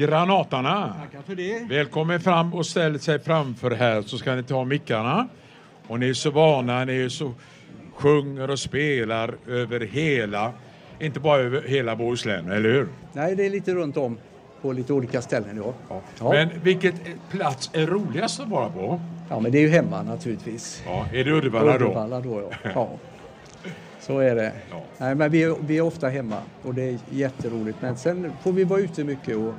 Granatarna. Tackar för det. Välkommen fram och ställ sig framför här så ska ni ta mickarna. Och ni är så vana, ni är så sjunger och spelar över hela, inte bara över hela Bohuslän, eller hur? Nej, det är lite runt om på lite olika ställen. Ja, ja. ja. Men vilket plats är roligast att vara på? ja men det är ju hemma naturligtvis. Ja, är det Uddevalla då? Uddevalla då, ja. ja. Så är det. Ja. Nej, men vi är, vi är ofta hemma och det är jätteroligt. Men sen får vi vara ute mycket och,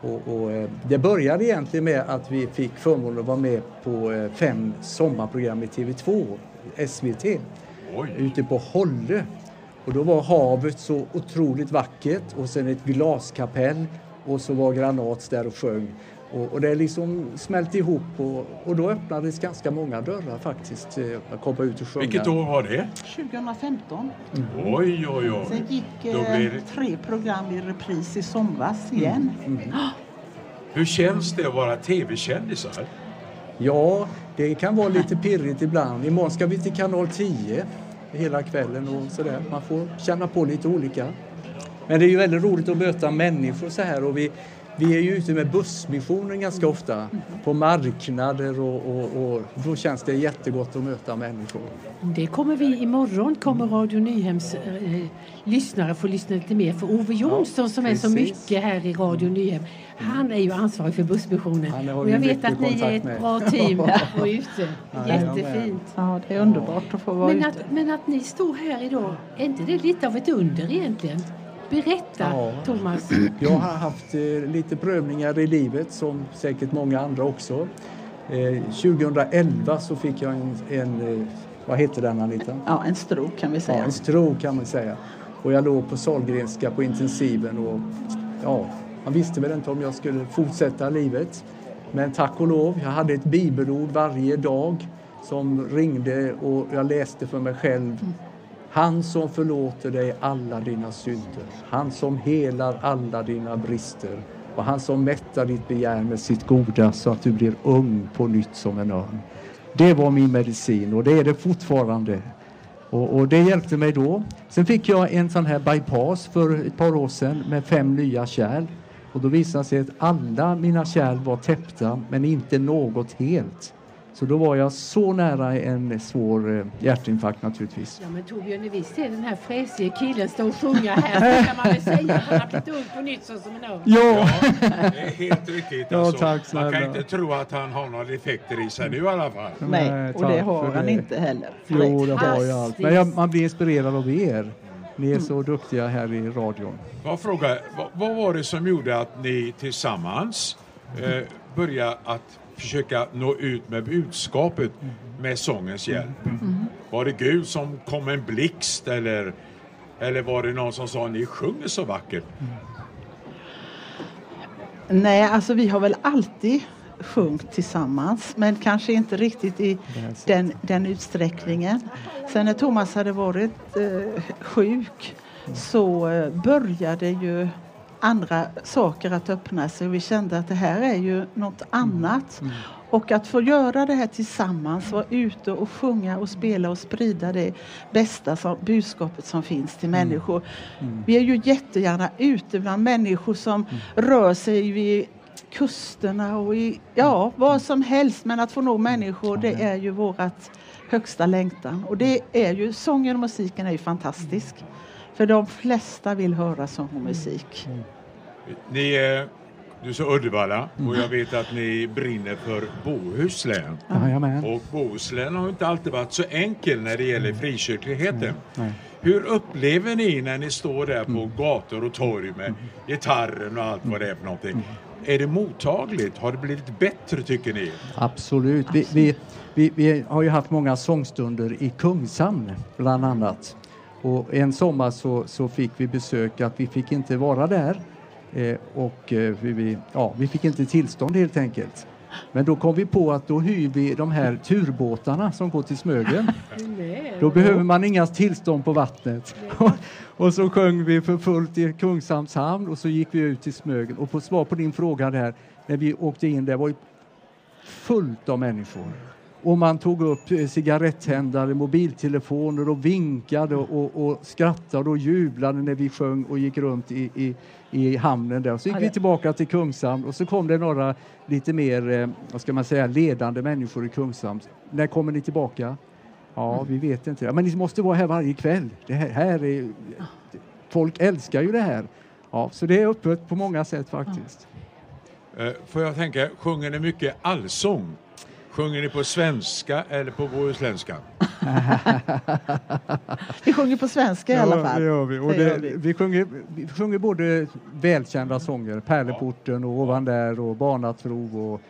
och, och eh, det började egentligen med att vi fick förmånen att vara med på eh, fem sommarprogram i TV2, SVT, Oj. ute på Hållö. Och då var havet så otroligt vackert och sen ett glaskapell och så var Granats där och sjöng. Och, och det liksom smälte ihop och, och då öppnades ganska många dörrar faktiskt eh, att komma ut och sjunga. Vilket år var det? 2015. Oj, oj, oj. Sen gick Då eh, blir tre program i repris i somras igen. Hur känns det att vara tv-kändisar? Ja, det kan vara lite pirrigt ibland. Imorgon ska vi till kanal 10 hela kvällen och sådär. Man får känna på lite olika. Men det är ju väldigt roligt att möta människor så här och vi, vi är ju ute med bussmissionen ganska ofta på marknader och, och, och då känns det jättegott att möta människor. Det kommer vi imorgon, kommer Radio Nyhems eh, lyssnare få lyssna lite mer för Ove Jonsson som är så mycket här i Radio Nyhem. Han är ju ansvarig för bussmissionen och jag vet att ni är ett med. bra team och ute. Jättefint. Ja, det är underbart att få vara Men ute. att, men att ni står här idag, är inte det lite av ett under egentligen? Berätta Ja. Thomas. Jag har haft eh, lite prövningar i livet som säkert många andra också. Eh, 2011 så fick jag en, en eh, vad heter den Anita? Ja, en stroke kan vi Ja, säga. en stroke kan man säga. Och jag låg på Sahlgrenska på intensiven och ja, man visste väl inte om jag skulle fortsätta livet. Men tack och lov, jag hade ett bibelord varje dag som ringde och jag läste för mig själv. Han som förlåter dig alla dina synder, han som helar alla dina brister och han som mättar ditt begär med sitt goda så att du blir ung på nytt som en örn. Det var min medicin och det är det fortfarande. Och, och det hjälpte mig då. Sen fick jag en sån här bypass för ett par år sedan med fem nya kärl. Och då visade det sig att alla mina kärl var täppta men inte något helt. Så då var jag så nära en svår eh, hjärtinfarkt naturligtvis. Ja men Torbjörn, när vi ser den här fräsige killen stå och sjunga här så kan man väl säga att han har blivit ung på nytt så som en örn. Ja! Det är helt riktigt. Ja, Alltså. tack Man kan inte tro att han har några defekter i sig nu i alla fall. Nej, Nej, och det har han det. inte heller. Jo, det har jag allt. Men jag, man blir inspirerad av er. Ni är så duktiga här i radion. Jag frågar, vad, vad var det som gjorde att ni tillsammans eh, började att försöka nå ut med budskapet med sångens hjälp? Var det Gud som kom med en blixt eller, eller var det någon som sa ni sjunger så vackert? Nej, alltså vi har väl alltid sjungit tillsammans men kanske inte riktigt i den, den utsträckningen. Sen när Thomas hade varit eh, sjuk så eh, började ju andra saker att öppna sig vi kände att det här är ju något annat. Och att få göra det här tillsammans, vara ute och sjunga och spela och sprida det bästa som, budskapet som finns till människor. Vi är ju jättegärna ute bland människor som rör sig vid kusterna och i ja, vad som helst. Men att få nå människor det är ju vårat högsta längtan. Och det är ju, sången och musiken är ju fantastisk. För de flesta vill höra och musik. Ni, eh, du sa Uddevalla och jag vet att ni brinner för Bohuslän. Jajamän. Och Bohuslän har inte alltid varit så enkel när det gäller frikyrkligheten. Nej. Hur upplever ni när ni står där på gator och torg med gitarren och allt vad det är för någonting? Är det mottagligt? Har det blivit bättre tycker ni? Absolut. Vi, vi, vi, vi har ju haft många sångstunder i Kungshamn bland annat. Och en sommar så, så fick vi besök att vi fick inte vara där. Eh, och eh, vi, ja, vi fick inte tillstånd helt enkelt. Men då kom vi på att då hyr vi de här turbåtarna som går till Smögen. Då behöver man inga tillstånd på vattnet. och så sjöng vi för fullt i Kungshamns hamn och så gick vi ut till Smögen. Och på svar på din fråga där, när vi åkte in där var ju fullt av människor. Och man tog upp eh, cigarettändare, mobiltelefoner och vinkade och, och, och skrattade och jublade när vi sjöng och gick runt i, i, i hamnen där. Så gick vi tillbaka till Kungshamn och så kom det några lite mer, eh, vad ska man säga, ledande människor i Kungshamn. När kommer ni tillbaka? Ja, vi vet inte. Men ni måste vara här varje kväll. Det här, här är, folk älskar ju det här. Ja, så det är öppet på många sätt faktiskt. Eh, Får jag tänka, sjunger ni mycket allsång? Sjunger ni på svenska eller på bohuslänska? Vi sjunger på svenska i alla fall. det gör vi. Och Det vi. vi. sjunger, vi sjunger både välkända sånger, Pärleporten och Ovan där och Barnatro och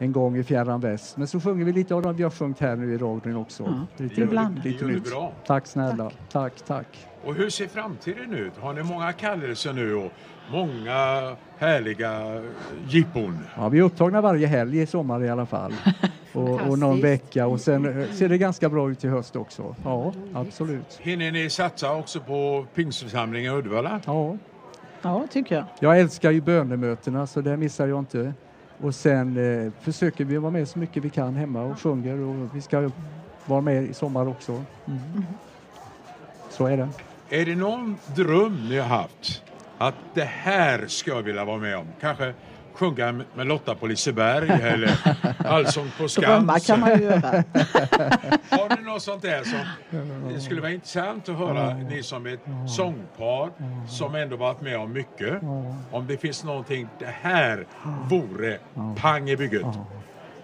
En gång i fjärran väst. Men så sjunger vi lite av dem vi har sjungit här nu i radion också. Ja, lite, ibland. lite gör nytt. bra. Tack snälla. Tack, tack. Och hur ser framtiden ut? Har ni många kallelser nu och många härliga jippon? Ja, vi är upptagna varje helg i sommar i alla fall. och, och någon vecka och sen eh, ser det ganska bra ut i höst också. Ja, absolut. Hinner ni satsa också på pingstförsamlingen i Uddevalla? Ja, Ja, tycker jag. Jag älskar ju bönemötena så det missar jag inte. Och sen eh, försöker vi vara med så mycket vi kan hemma och sjunger och vi ska vara med i sommar också. Mm. Så är det. Är det någon dröm ni har haft? Att det här ska jag vilja vara med om? Kanske sjunga med Lotta på Liseberg eller Allsång på Drömmar kan Skansen? man ju göra. Har du något sånt där som det skulle vara intressant att höra ni som ett sångpar som ändå varit med om mycket. Om det finns någonting, det här vore pang i bygget.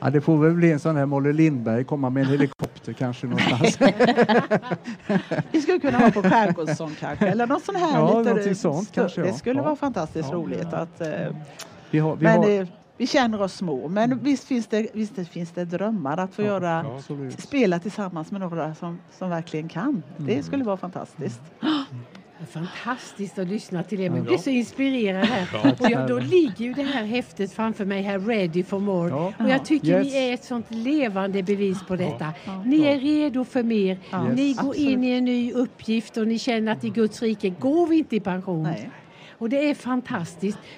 Ja, det får väl bli en sån här Molle Lindberg, komma med en helikopter kanske någonstans. Vi skulle kunna ha på skärgårdssång kanske. Eller något sånt här Ja, lite sånt kanske, ja. Det skulle Ja. vara fantastiskt Ja. roligt. Att, eh, Vi har, vi men har, eh, vi känner oss små. Men visst finns det, visst det finns det drömmar att få göra ja. spela tillsammans med några som, som verkligen kan. Det skulle vara fantastiskt. Fantastiskt att lyssna till er. Man Ja. blir så inspirerad här. Ja. Och jag, då ligger ju det här häftet framför mig här, Ready for more. Ja. Och jag tycker Yes. ni är ett sånt levande bevis på detta. Ni är redo för mer. Ja. Ni Yes. går in i en ny uppgift och ni känner att i Guds rike går vi inte i pension. Nej. Och det är fantastiskt.